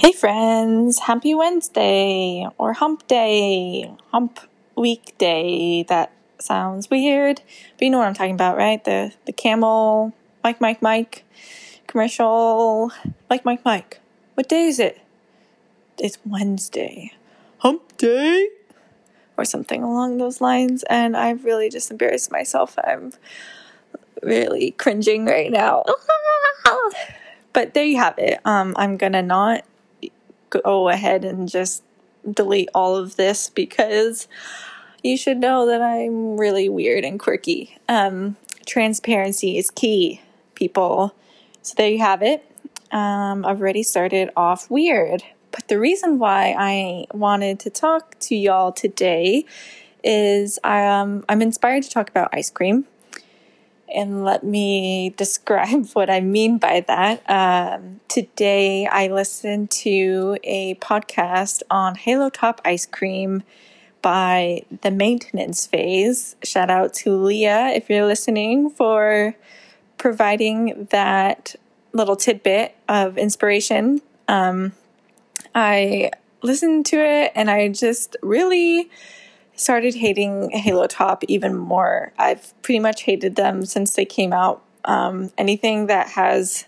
Hey friends, happy Wednesday or hump day, hump weekday. That sounds weird, but you know what I'm talking about, right? The the camel, Mike, Mike, Mike commercial. Mike, Mike, Mike. What day is it? It's Wednesday. Hump day? Or something along those lines. And I've really just embarrassed myself. I'm really cringing right now. but there you have it. Um, I'm gonna not go ahead and just delete all of this because you should know that I'm really weird and quirky. Um, transparency is key, people. So there you have it. Um, I've already started off weird. But the reason why I wanted to talk to y'all today is um, I'm inspired to talk about ice cream and let me describe what I mean by that. Um, today, I listened to a podcast on Halo Top ice cream by the maintenance phase. Shout out to Leah if you're listening for providing that little tidbit of inspiration. Um, I listened to it and I just really started hating Halo Top even more. I've pretty much hated them since they came out. Um, anything that has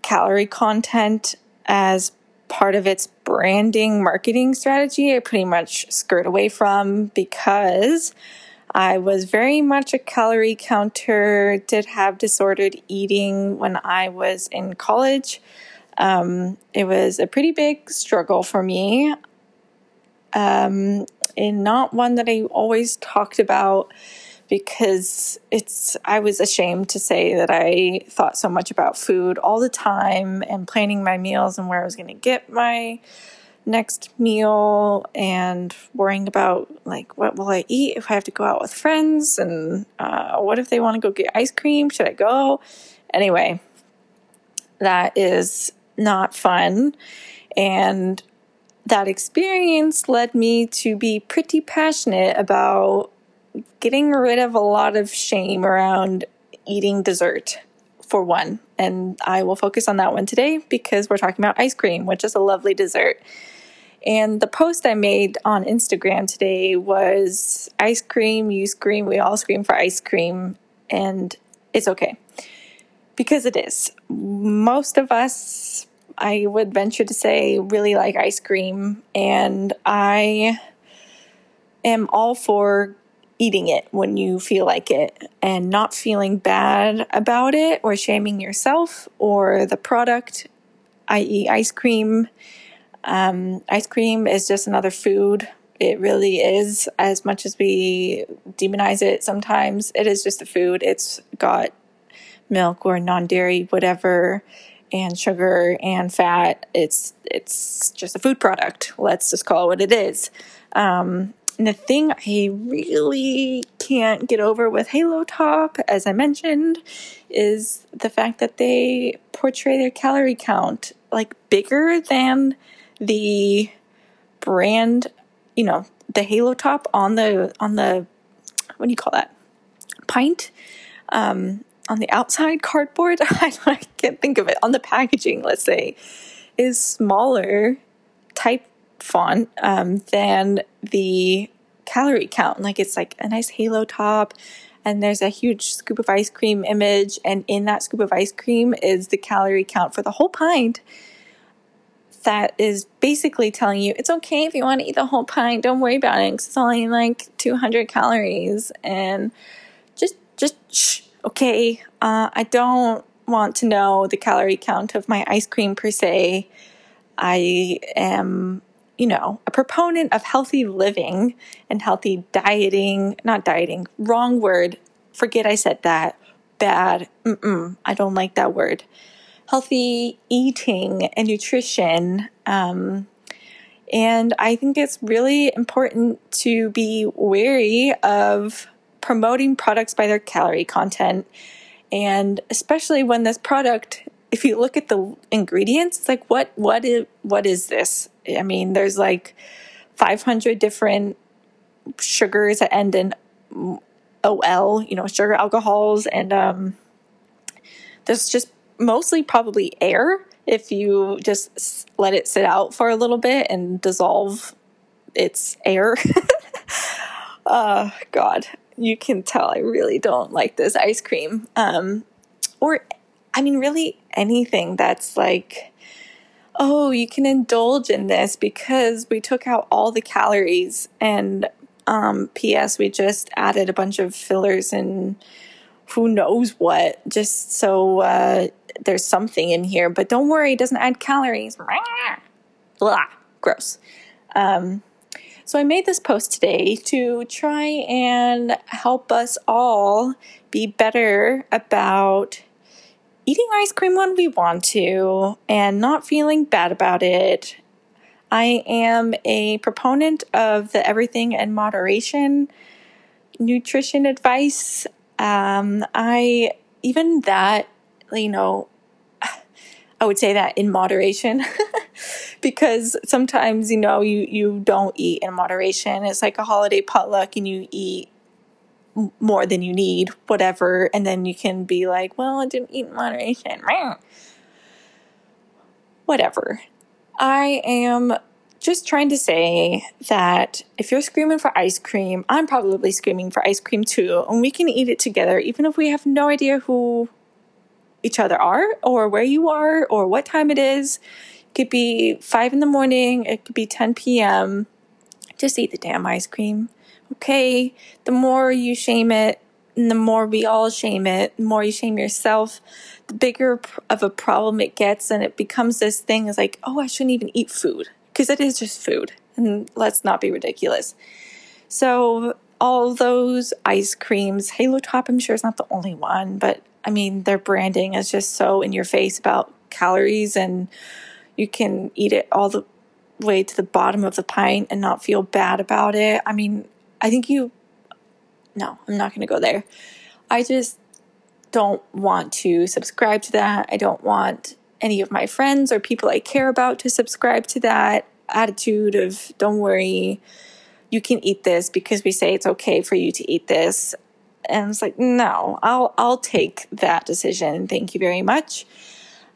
calorie content as part of its branding marketing strategy, I pretty much skirt away from because I was very much a calorie counter, did have disordered eating when I was in college. Um, it was a pretty big struggle for me. Um, and not one that I always talked about because it's I was ashamed to say that I thought so much about food all the time and planning my meals and where I was going to get my next meal and worrying about like what will I eat if I have to go out with friends and uh, what if they want to go get ice cream? Should I go? Anyway that is not fun. And that experience led me to be pretty passionate about getting rid of a lot of shame around eating dessert, for one. And I will focus on that one today because we're talking about ice cream, which is a lovely dessert. And the post I made on Instagram today was ice cream, you scream, we all scream for ice cream, and it's okay. Because it is. Most of us I would venture to say really like ice cream, and I am all for eating it when you feel like it and not feeling bad about it or shaming yourself or the product, i.e., ice cream. Um, ice cream is just another food. It really is, as much as we demonize it sometimes, it is just a food. It's got milk or non dairy, whatever and sugar and fat. It's it's just a food product. Let's just call it what it is. Um, and the thing I really can't get over with Halo Top, as I mentioned, is the fact that they portray their calorie count like bigger than the brand, you know, the Halo Top on the on the what do you call that? Pint. Um, on the outside cardboard, I, can't think of it, on the packaging, let's say, is smaller type font um, than the calorie count. Like it's like a nice halo top, and there's a huge scoop of ice cream image, and in that scoop of ice cream is the calorie count for the whole pint. That is basically telling you it's okay if you want to eat the whole pint. Don't worry about it because it's only like 200 calories, and just just shh okay, uh, I don't want to know the calorie count of my ice cream per se. I am, you know, a proponent of healthy living and healthy dieting, not dieting, wrong word. Forget I said that. Bad. Mm-mm, I don't like that word. Healthy eating and nutrition. Um, and I think it's really important to be wary of promoting products by their calorie content. And especially when this product, if you look at the ingredients, it's like what what is what is this? I mean, there's like 500 different sugars that end in OL, you know, sugar alcohols, and um, there's just mostly probably air if you just let it sit out for a little bit and dissolve its air. uh, God, you can tell I really don't like this ice cream. Um, or, I mean, really anything that's like, oh, you can indulge in this because we took out all the calories. And um, P.S., we just added a bunch of fillers and who knows what, just so uh, there's something in here. But don't worry, it doesn't add calories. Blah, gross. Um, so I made this post today to try and help us all be better about eating ice cream when we want to and not feeling bad about it. I am a proponent of the everything in moderation nutrition advice. Um, I even that, you know, I would say that in moderation because sometimes, you know, you, you don't eat in moderation. It's like a holiday potluck and you eat more than you need, whatever. And then you can be like, well, I didn't eat in moderation. Whatever. I am just trying to say that if you're screaming for ice cream, I'm probably screaming for ice cream too. And we can eat it together, even if we have no idea who each other are or where you are or what time it is. Could be five in the morning, it could be 10 p.m. Just eat the damn ice cream. Okay. The more you shame it, and the more we all shame it, the more you shame yourself, the bigger of a problem it gets. And it becomes this thing is like, oh, I shouldn't even eat food because it is just food. And let's not be ridiculous. So, all those ice creams, Halo Top, I'm sure is not the only one, but I mean, their branding is just so in your face about calories, and you can eat it all the way to the bottom of the pint and not feel bad about it. I mean, I think you. No, I'm not going to go there. I just don't want to subscribe to that. I don't want any of my friends or people I care about to subscribe to that attitude of don't worry, you can eat this because we say it's okay for you to eat this and it's like no i'll i'll take that decision thank you very much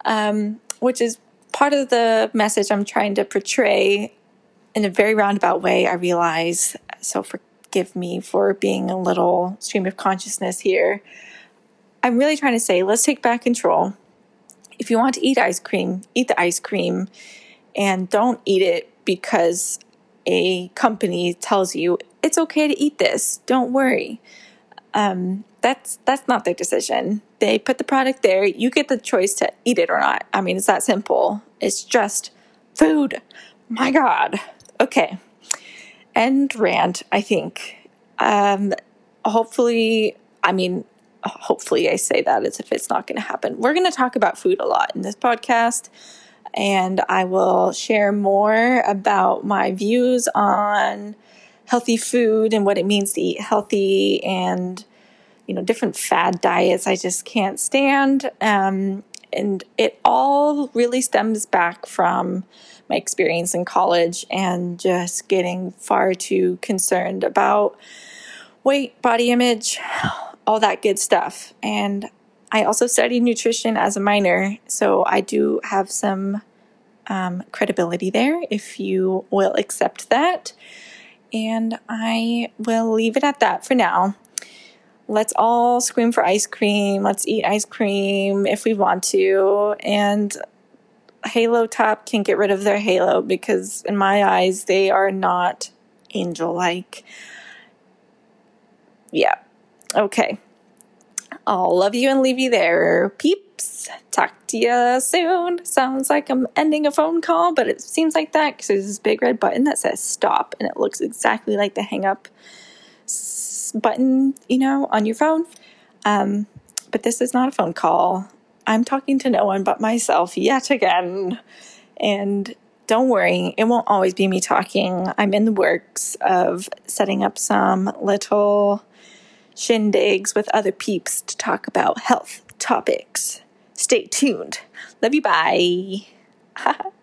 um, which is part of the message i'm trying to portray in a very roundabout way i realize so forgive me for being a little stream of consciousness here. I'm really trying to say let's take back control. If you want to eat ice cream eat the ice cream and don't eat it because a company tells you it's okay to eat this. Don't worry. Um, that's that's not their decision. They put the product there. You get the choice to eat it or not. I mean, it's that simple. It's just food. My God. Okay. End rant. I think. Um, hopefully, I mean, hopefully, I say that as if it's not going to happen. We're going to talk about food a lot in this podcast and I will share more about my views on healthy food and what it means to eat healthy and you know different fad diets I just can't stand um, and it all really stems back from my experience in college and just getting far too concerned about weight, body image, all that good stuff. And I also studied nutrition as a minor, so I do have some um, credibility there if you will accept that. And I will leave it at that for now. Let's all scream for ice cream. Let's eat ice cream if we want to. And Halo Top can get rid of their halo because, in my eyes, they are not angel like. Yeah. Okay. I'll love you and leave you there, peeps. Talk to you soon. Sounds like I'm ending a phone call, but it seems like that because there's this big red button that says stop, and it looks exactly like the hang up button, you know, on your phone. Um, but this is not a phone call. I'm talking to no one but myself yet again. And don't worry, it won't always be me talking. I'm in the works of setting up some little shindigs with other peeps to talk about health topics. Stay tuned. Love you. Bye.